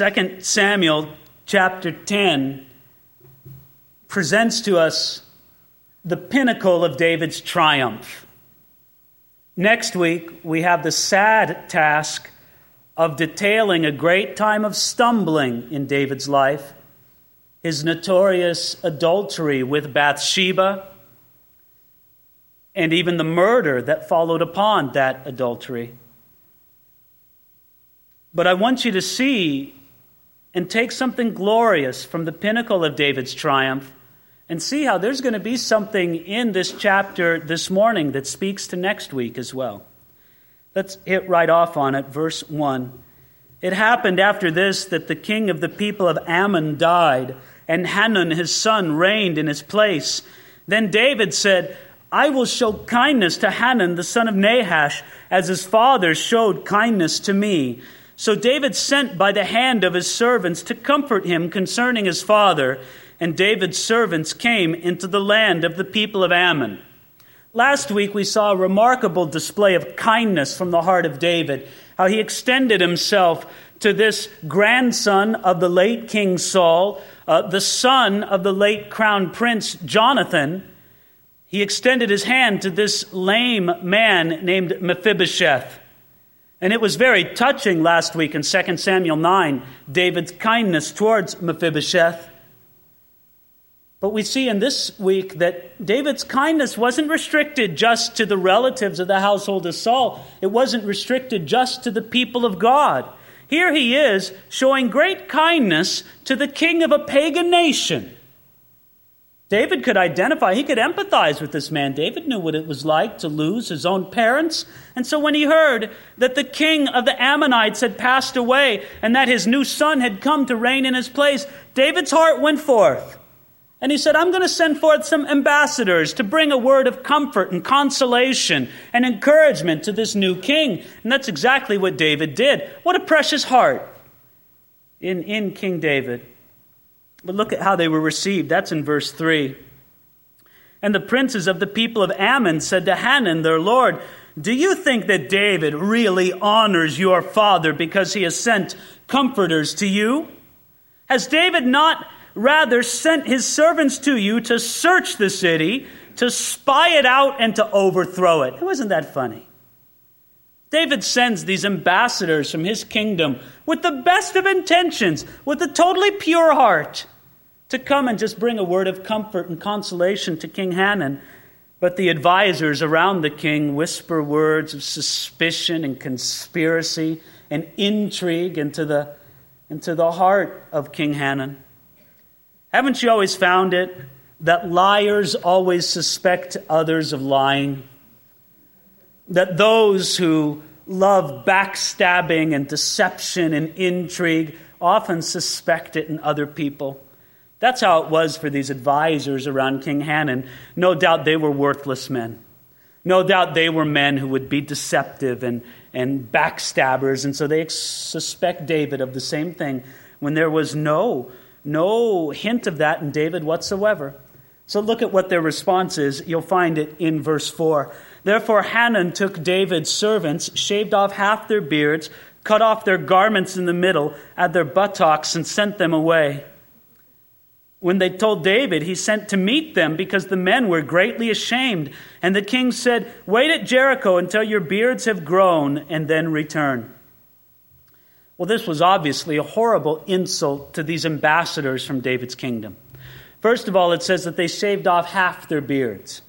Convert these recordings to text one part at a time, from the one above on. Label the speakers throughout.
Speaker 1: 2 Samuel chapter 10 presents to us the pinnacle of David's triumph. Next week, we have the sad task of detailing a great time of stumbling in David's life his notorious adultery with Bathsheba, and even the murder that followed upon that adultery. But I want you to see and take something glorious from the pinnacle of David's triumph and see how there's going to be something in this chapter this morning that speaks to next week as well. Let's hit right off on it. Verse 1. It happened after this that the king of the people of Ammon died, and Hanun his son reigned in his place. Then David said, I will show kindness to Hanun the son of Nahash, as his father showed kindness to me. So David sent by the hand of his servants to comfort him concerning his father and David's servants came into the land of the people of Ammon. Last week, we saw a remarkable display of kindness from the heart of David, how he extended himself to this grandson of the late King Saul, uh, the son of the late crown prince Jonathan. He extended his hand to this lame man named Mephibosheth. And it was very touching last week in 2 Samuel 9, David's kindness towards Mephibosheth. But we see in this week that David's kindness wasn't restricted just to the relatives of the household of Saul. It wasn't restricted just to the people of God. Here he is showing great kindness to the king of a pagan nation. David could identify, he could empathize with this man. David knew what it was like to lose his own parents. And so when he heard that the king of the Ammonites had passed away and that his new son had come to reign in his place, David's heart went forth. And he said, I'm going to send forth some ambassadors to bring a word of comfort and consolation and encouragement to this new king. And that's exactly what David did. What a precious heart in, in King David. But look at how they were received. That's in verse 3. And the princes of the people of Ammon said to Hanun, their lord, Do you think that David really honors your father because he has sent comforters to you? Has David not rather sent his servants to you to search the city, to spy it out, and to overthrow it. Wasn't that funny? David sends these ambassadors from his kingdom with the best of intentions, with a totally pure heart, to come and just bring a word of comfort and consolation to King Hanun. But the advisers around the king whisper words of suspicion and conspiracy and intrigue into the, into the heart of King Hanun. Haven't you always found it that liars always suspect others of lying? That those who love backstabbing and deception and intrigue often suspect it in other people. That's how it was for these advisors around King Hanun. No doubt they were worthless men. No doubt they were men who would be deceptive and, and backstabbers, and so they suspect David of the same thing when there was no no hint of that in David whatsoever. So look at what their response is. You'll find it in verse 4. Therefore, Hanun took David's servants, shaved off half their beards, cut off their garments in the middle at their buttocks, and sent them away. When they told David, he sent to meet them because the men were greatly ashamed. And the king said, Wait at Jericho until your beards have grown, and then return. Well, this was obviously a horrible insult to these ambassadors from David's kingdom. First of all, it says that they shaved off half their beards.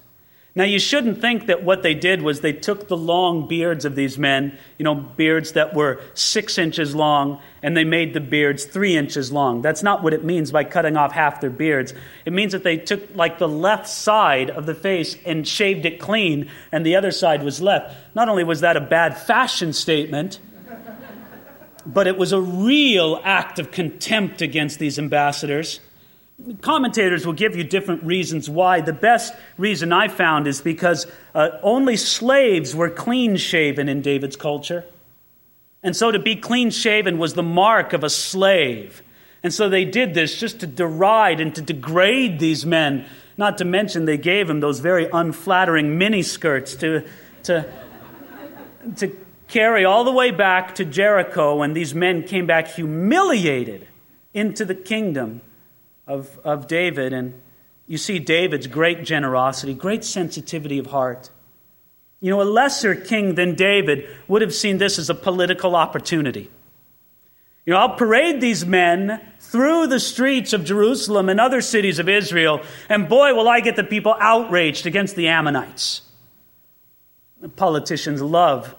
Speaker 1: Now, you shouldn't think that what they did was they took the long beards of these men, you know, beards that were six inches long, and they made the beards three inches long. That's not what it means by cutting off half their beards. It means that they took, like, the left side of the face and shaved it clean, and the other side was left. Not only was that a bad fashion statement, but it was a real act of contempt against these ambassadors. Commentators will give you different reasons why. The best reason I found is because uh, only slaves were clean shaven in David's culture. And so to be clean shaven was the mark of a slave. And so they did this just to deride and to degrade these men. Not to mention, they gave them those very unflattering miniskirts to, to, to carry all the way back to Jericho, and these men came back humiliated into the kingdom of, of David. And you see David's great generosity, great sensitivity of heart. You know, a lesser king than David would have seen this as a political opportunity. You know, I'll parade these men through the streets of Jerusalem and other cities of Israel, and boy, will I get the people outraged against the Ammonites. The politicians love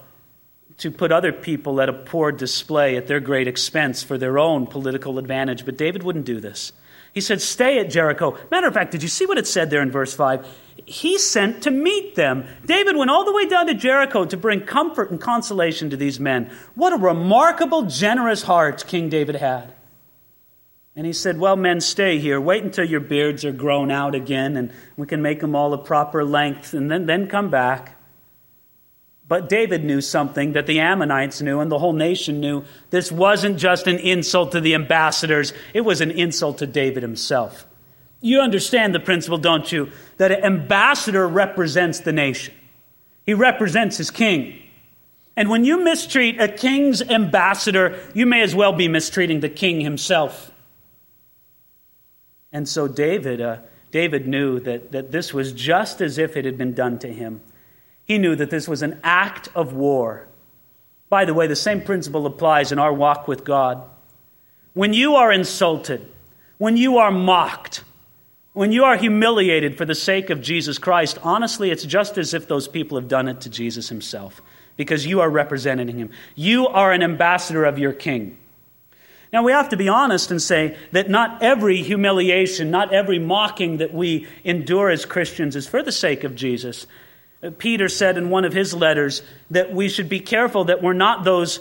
Speaker 1: to put other people at a poor display at their great expense for their own political advantage, but David wouldn't do this. He said, Stay at Jericho. Matter of fact, did you see what it said there in verse 5? He sent to meet them. David went all the way down to Jericho to bring comfort and consolation to these men. What a remarkable, generous heart King David had. And he said, Well, men, stay here. Wait until your beards are grown out again, and we can make them all a proper length, and then, then come back. But David knew something that the Ammonites knew and the whole nation knew. This wasn't just an insult to the ambassadors, it was an insult to David himself. You understand the principle, don't you? That an ambassador represents the nation, he represents his king. And when you mistreat a king's ambassador, you may as well be mistreating the king himself. And so David, uh, David knew that, that this was just as if it had been done to him. He knew that this was an act of war. By the way, the same principle applies in our walk with God. When you are insulted, when you are mocked, when you are humiliated for the sake of Jesus Christ, honestly, it's just as if those people have done it to Jesus himself because you are representing him. You are an ambassador of your king. Now, we have to be honest and say that not every humiliation, not every mocking that we endure as Christians is for the sake of Jesus. Peter said in one of his letters that we should be careful that we're not those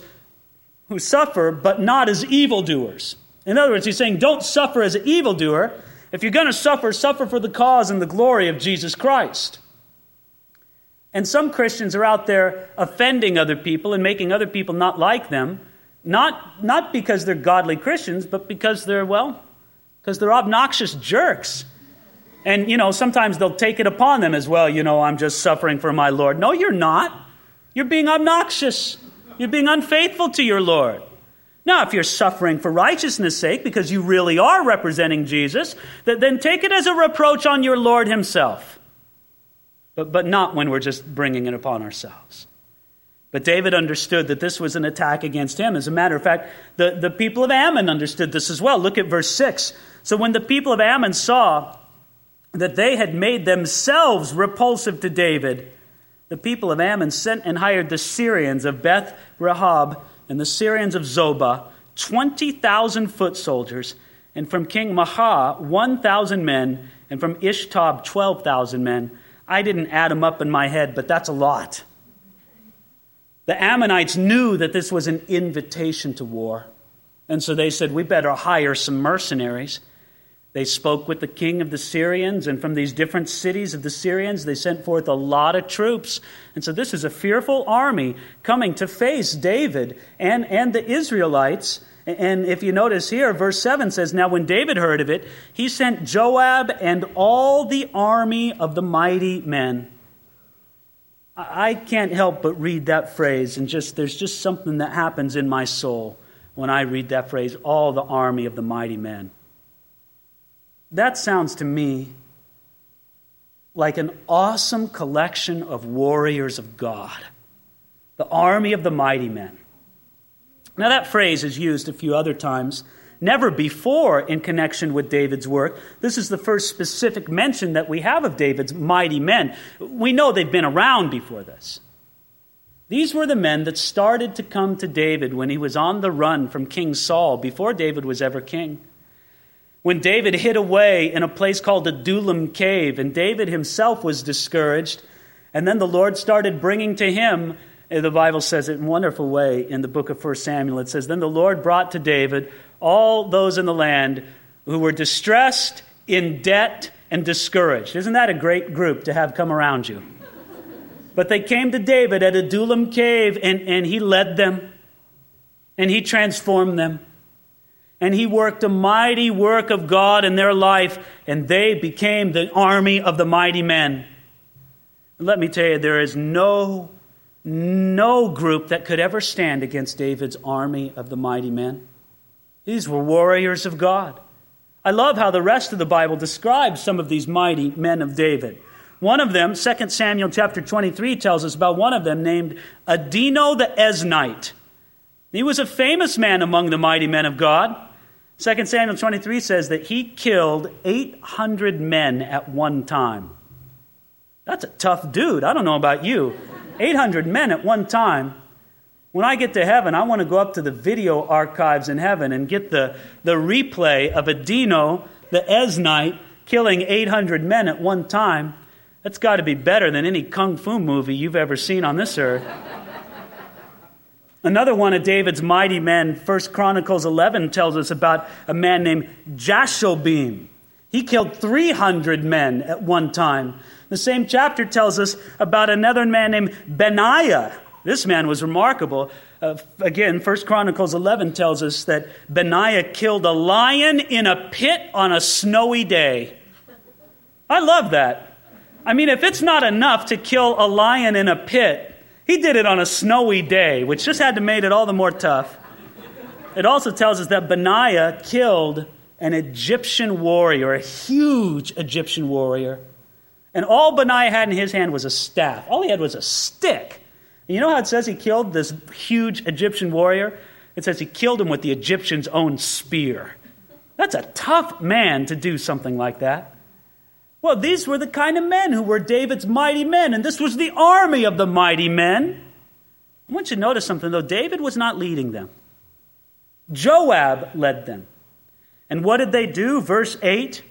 Speaker 1: who suffer, but not as evildoers. In other words, he's saying, don't suffer as an evildoer. If you're going to suffer, suffer for the cause and the glory of Jesus Christ. And some Christians are out there offending other people and making other people not like them, not, not because they're godly Christians, but because they're, well, because they're obnoxious jerks. And, you know, sometimes they'll take it upon them as well. You know, I'm just suffering for my Lord. No, you're not. You're being obnoxious. You're being unfaithful to your Lord. Now, if you're suffering for righteousness' sake because you really are representing Jesus, then take it as a reproach on your Lord Himself. But, but not when we're just bringing it upon ourselves. But David understood that this was an attack against him. As a matter of fact, the, the people of Ammon understood this as well. Look at verse 6. So when the people of Ammon saw that they had made themselves repulsive to David, the people of Ammon sent and hired the Syrians of Beth Rehob and the Syrians of Zobah, 20,000 foot soldiers, and from King Maacah, 1,000 men, and from Ishtab, 12,000 men. I didn't add them up in my head, but that's a lot. The Ammonites knew that this was an invitation to war. And so they said, We better hire some mercenaries. They spoke with the king of the Syrians, and from these different cities of the Syrians, they sent forth a lot of troops. And so this is a fearful army coming to face David and, and the Israelites. And if you notice here, verse 7 says, Now when David heard of it, he sent Joab and all the army of the mighty men. I can't help but read that phrase, and just there's just something that happens in my soul when I read that phrase, all the army of the mighty men. That sounds to me like an awesome collection of warriors of God, the army of the mighty men. Now, that phrase is used a few other times, never before in connection with David's work. This is the first specific mention that we have of David's mighty men. We know they've been around before this. These were the men that started to come to David when he was on the run from King Saul, before David was ever king when David hid away in a place called Adullam Cave, and David himself was discouraged. And then the Lord started bringing to him, eh, the Bible says it in a wonderful way in the book of 1 Samuel. It says, Then the Lord brought to David all those in the land who were distressed, in debt, and discouraged. Isn't that a great group to have come around you? But they came to David at Adullam Cave, and, and he led them, and he transformed them and he worked a mighty work of God in their life, and they became the army of the mighty men. And let me tell you, there is no no group that could ever stand against David's army of the mighty men. These were warriors of God. I love how the rest of the Bible describes some of these mighty men of David. One of them, 2 Samuel chapter 23, tells us about one of them named Adino the Eznite. He was a famous man among the mighty men of God. 2 Samuel 23 says that he killed 800 men at one time. That's a tough dude. I don't know about you. 800 men at one time. When I get to heaven, I want to go up to the video archives in heaven and get the, the replay of Adino, the Eznite, killing 800 men at one time. That's got to be better than any kung fu movie you've ever seen on this earth. Another one of David's mighty men, 1 Chronicles 11, tells us about a man named Jashobeam. He killed 300 men at one time. The same chapter tells us about another man named Benaiah. This man was remarkable. Uh, again, 1 Chronicles 11 tells us that Benaiah killed a lion in a pit on a snowy day. I love that. I mean, if it's not enough to kill a lion in a pit, he did it on a snowy day, which just had to make it all the more tough. It also tells us that Benaiah killed an Egyptian warrior, a huge Egyptian warrior. And all Benaiah had in his hand was a staff. All he had was a stick. And you know how it says he killed this huge Egyptian warrior? It says he killed him with the Egyptian's own spear. That's a tough man to do something like that. Well, these were the kind of men who were David's mighty men, and this was the army of the mighty men. I want you to notice something, though. David was not leading them, Joab led them. And what did they do? Verse 8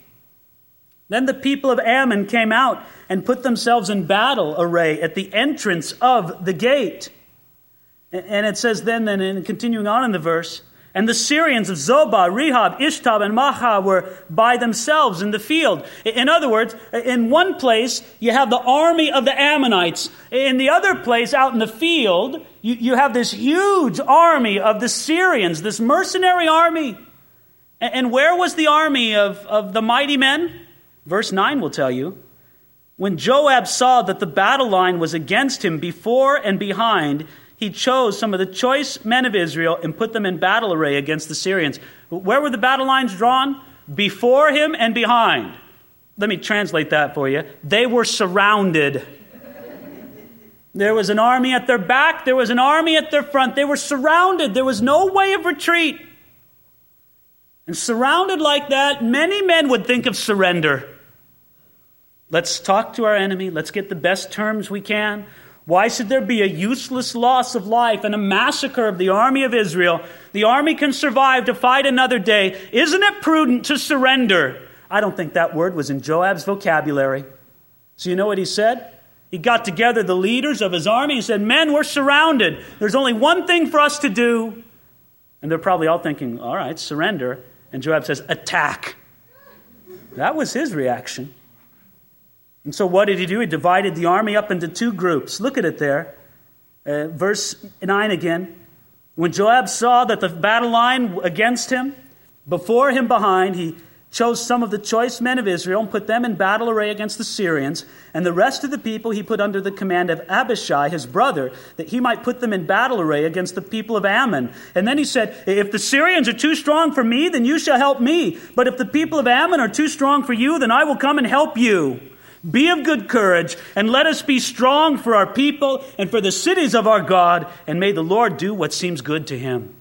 Speaker 1: Then the people of Ammon came out and put themselves in battle array at the entrance of the gate. And it says then, then, and continuing on in the verse, and the Syrians of Zobah, Rehob, Ishtab, and Maacah were by themselves in the field. In other words, in one place, you have the army of the Ammonites. In the other place, out in the field, you, you have this huge army of the Syrians, this mercenary army. And, and where was the army of, of the mighty men? Verse 9 will tell you. When Joab saw that the battle line was against him before and behind, he chose some of the choice men of Israel and put them in battle array against the Syrians. Where were the battle lines drawn? Before him and behind. Let me translate that for you. They were surrounded. There was an army at their back, there was an army at their front. They were surrounded. There was no way of retreat. And surrounded like that, many men would think of surrender. Let's talk to our enemy. Let's get the best terms we can. Why should there be a useless loss of life and a massacre of the army of Israel? The army can survive to fight another day. Isn't it prudent to surrender? I don't think that word was in Joab's vocabulary. So, you know what he said? He got together the leaders of his army and said, Men, we're surrounded. There's only one thing for us to do. And they're probably all thinking, All right, surrender. And Joab says, Attack. That was his reaction. And so, what did he do? He divided the army up into two groups. Look at it there. Uh, verse 9 again. When Joab saw that the battle line against him, before him behind, he chose some of the choice men of Israel and put them in battle array against the Syrians, and the rest of the people he put under the command of Abishai, his brother, that he might put them in battle array against the people of Ammon. And then he said, If the Syrians are too strong for me, then you shall help me. But if the people of Ammon are too strong for you, then I will come and help you. Be of good courage, and let us be strong for our people and for the cities of our God, and may the Lord do what seems good to him.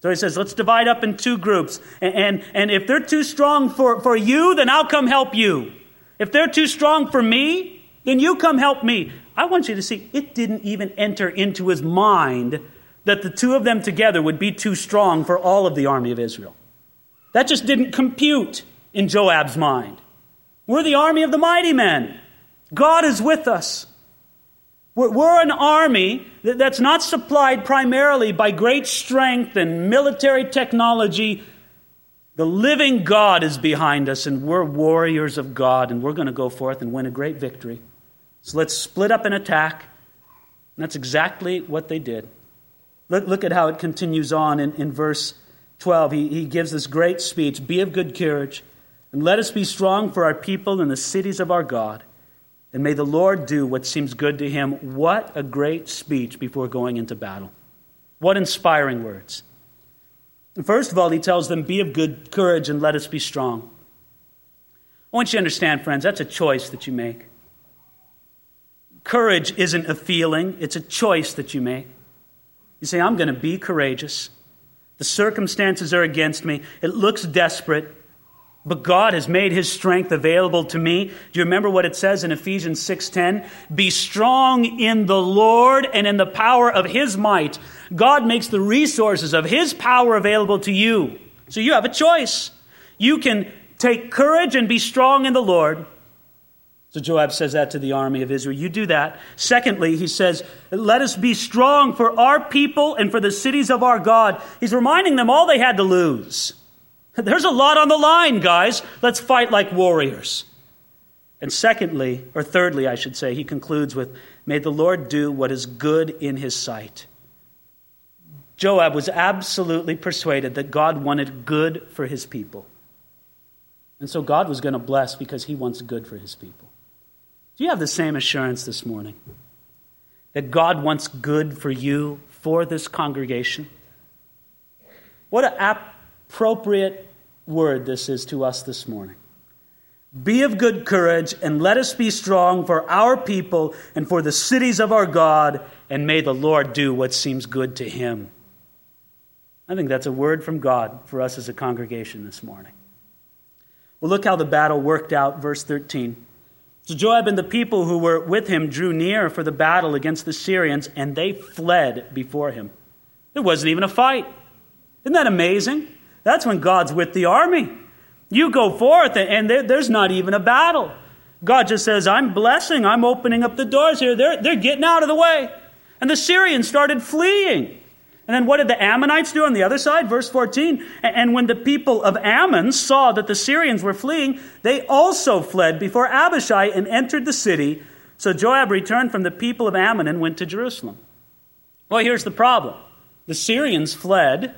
Speaker 1: So he says, let's divide up in two groups. And, and, and if they're too strong for, for you, then I'll come help you. If they're too strong for me, then you come help me. I want you to see, it didn't even enter into his mind that the two of them together would be too strong for all of the army of Israel. That just didn't compute in Joab's mind. We're the army of the mighty men. God is with us. We're an army that's not supplied primarily by great strength and military technology. The living God is behind us, and we're warriors of God, and we're going to go forth and win a great victory. So let's split up and attack. And that's exactly what they did. Look, look at how it continues on in, in verse 12. He, he gives this great speech Be of good courage. And let us be strong for our people and the cities of our God. and may the Lord do what seems good to him. What a great speech before going into battle. What inspiring words. First of all, he tells them, Be of good courage and let us be strong. I want you to understand, friends, that's a choice that you make. Courage isn't a feeling, it's a choice that you make. You say, I'm going to be courageous. The circumstances are against me. It looks desperate, but God has made his strength available to me. Do you remember what it says in Ephesians 6:10? Be strong in the Lord and in the power of his might. God makes the resources of his power available to you. So you have a choice. You can take courage and be strong in the Lord, so Joab says that to the army of Israel. You do that. Secondly, he says, Let us be strong for our people and for the cities of our God. He's reminding them all they had to lose. There's a lot on the line, guys. Let's fight like warriors. And secondly, or thirdly, I should say, he concludes with, May the Lord do what is good in his sight. Joab was absolutely persuaded that God wanted good for his people. And so God was going to bless because he wants good for his people. Do you have the same assurance this morning? That God wants good for you, for this congregation? What an appropriate word this is to us this morning. Be of good courage and let us be strong for our people and for the cities of our God, and may the Lord do what seems good to him. I think that's a word from God for us as a congregation this morning. Well, look how the battle worked out, verse 13. So Joab and the people who were with him drew near for the battle against the Syrians, and they fled before him. There wasn't even a fight. Isn't that amazing? That's when God's with the army. You go forth, and there's not even a battle. God just says, I'm blessing, I'm opening up the doors here. They're, they're getting out of the way. And the Syrians started fleeing. And then what did the Ammonites do on the other side? Verse 14. And when the people of Ammon saw that the Syrians were fleeing, they also fled before Abishai and entered the city. So Joab returned from the people of Ammon and went to Jerusalem. Well, here's the problem the Syrians fled.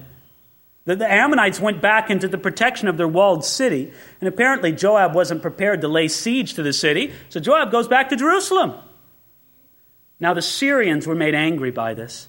Speaker 1: The, Ammonites went back into the protection of their walled city, and apparently Joab wasn't prepared to lay siege to the city, so Joab goes back to Jerusalem. Now, the Syrians were made angry by this.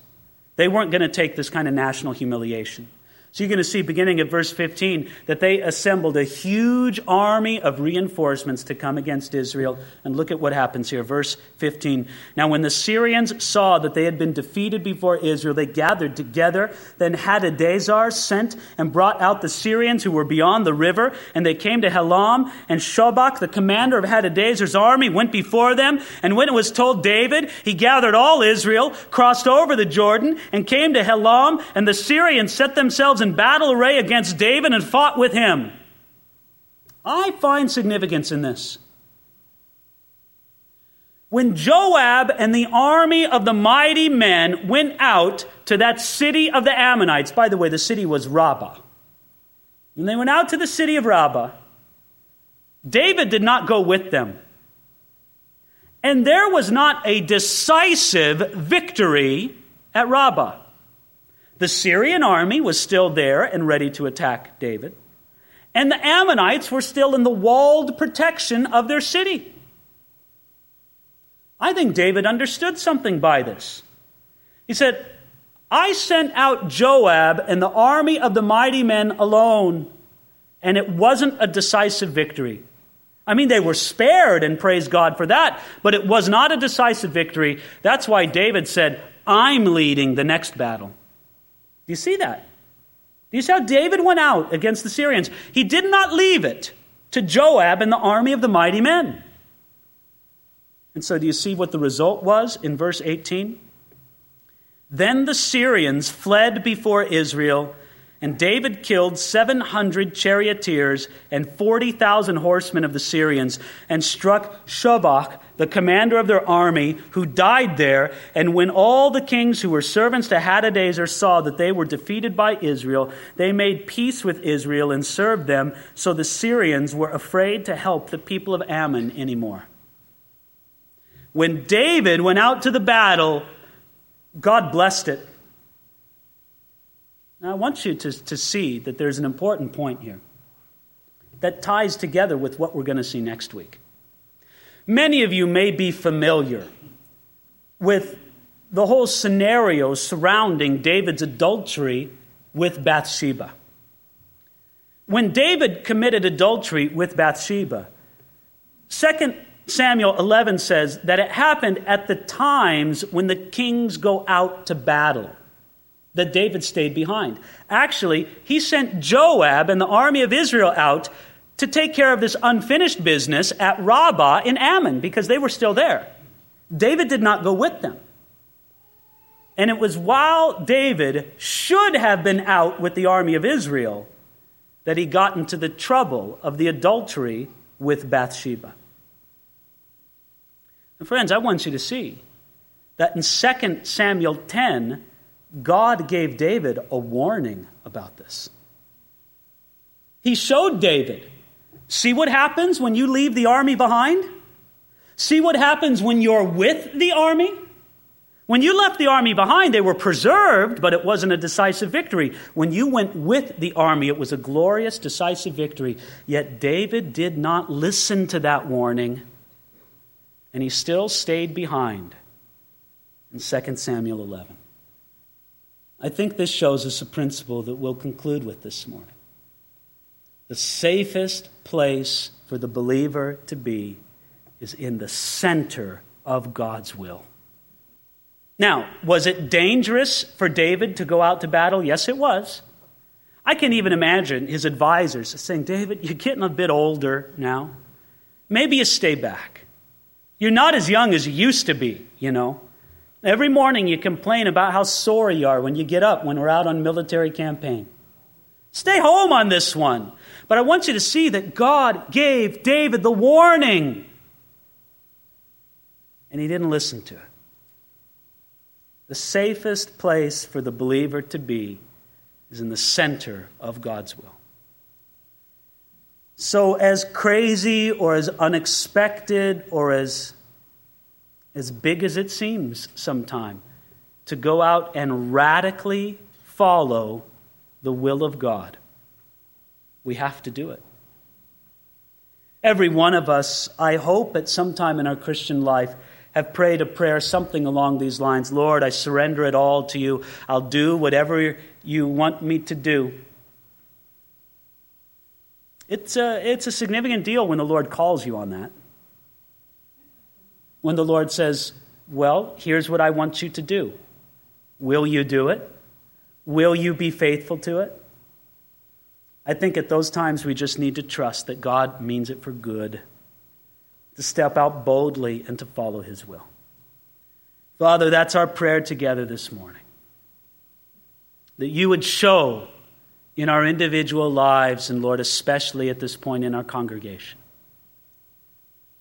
Speaker 1: They weren't going to take this kind of national humiliation. So you're going to see, beginning at verse 15, that they assembled a huge army of reinforcements to come against Israel. And look at what happens here. Verse 15. Now, when the Syrians saw that they had been defeated before Israel, they gathered together. Then Hadadezer sent and brought out the Syrians who were beyond the river. And they came to Helam. And Shobach, the commander of Hadadezer's army, went before them. And when it was told David, he gathered all Israel, crossed over the Jordan, and came to Helam. And the Syrians set themselves in battle array against David and fought with him. I find significance in this. When Joab and the army of the mighty men went out to that city of the Ammonites, by the way, the city was Rabbah. When they went out to the city of Rabbah, David did not go with them. And there was not a decisive victory at Rabbah. The Syrian army was still there and ready to attack David. And the Ammonites were still in the walled protection of their city. I think David understood something by this. He said, I sent out Joab and the army of the mighty men alone, and it wasn't a decisive victory. I mean, they were spared, and praise God for that, but it was not a decisive victory. That's why David said, I'm leading the next battle. Do you see that? Do you see how David went out against the Syrians? He did not leave it to Joab and the army of the mighty men. And so, do you see what the result was in verse 18? Then the Syrians fled before Israel and David killed 700 charioteers and 40,000 horsemen of the Syrians and struck Shobach, the commander of their army, who died there. And when all the kings who were servants to Hadadezer saw that they were defeated by Israel, they made peace with Israel and served them. So the Syrians were afraid to help the people of Ammon anymore. When David went out to the battle, God blessed it. Now, I want you to, to see that there's an important point here that ties together with what we're going to see next week. Many of you may be familiar with the whole scenario surrounding David's adultery with Bathsheba. When David committed adultery with Bathsheba, 2 Samuel 11 says that it happened at the times when the kings go out to battle, that David stayed behind. Actually, he sent Joab and the army of Israel out to take care of this unfinished business at Rabbah in Ammon because they were still there. David did not go with them. And it was while David should have been out with the army of Israel that he got into the trouble of the adultery with Bathsheba. And friends, I want you to see that in 2 Samuel 10, God gave David a warning about this. He showed David see what happens when you leave the army behind? See what happens when you're with the army? When you left the army behind, they were preserved, but it wasn't a decisive victory. When you went with the army, it was a glorious, decisive victory. Yet David did not listen to that warning, and he still stayed behind in 2 Samuel 11. I think this shows us a principle that we'll conclude with this morning. The safest place for the believer to be is in the center of God's will. Now, was it dangerous for David to go out to battle? Yes, it was. I can even imagine his advisors saying, David, you're getting a bit older now. Maybe you stay back. You're not as young as you used to be, you know. Every morning you complain about how sore you are when you get up when we're out on military campaign. Stay home on this one. But I want you to see that God gave David the warning. And he didn't listen to it. The safest place for the believer to be is in the center of God's will. So, as crazy or as unexpected or as, as big as it seems sometime, to go out and radically follow the will of God, we have to do it. Every one of us, I hope, at some time in our Christian life, have prayed a prayer something along these lines Lord, I surrender it all to you. I'll do whatever you want me to do. It's a, it's a significant deal when the Lord calls you on that. When the Lord says, Well, here's what I want you to do. Will you do it? Will you be faithful to it? I think at those times we just need to trust that God means it for good to step out boldly and to follow His will. Father, that's our prayer together this morning. That you would show in our individual lives, and Lord, especially at this point in our congregation,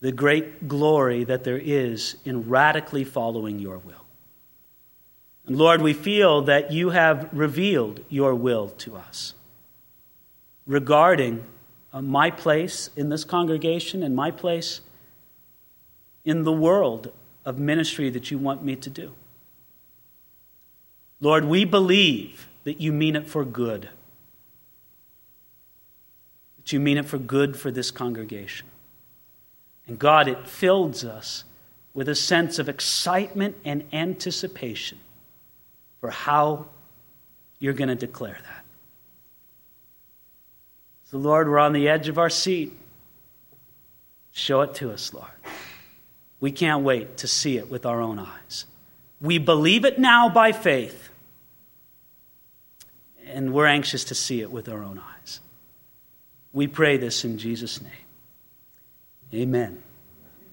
Speaker 1: the great glory that there is in radically following your will. And Lord, we feel that you have revealed your will to us regarding uh, my place in this congregation and my place in the world of ministry that you want me to do. Lord, we believe that you mean it for good, that you mean it for good for this congregation. And God, it fills us with a sense of excitement and anticipation for how you're going to declare that. So, Lord, we're on the edge of our seat. Show it to us, Lord. We can't wait to see it with our own eyes. We believe it now by faith, and we're anxious to see it with our own eyes. We pray this in Jesus' name. Amen.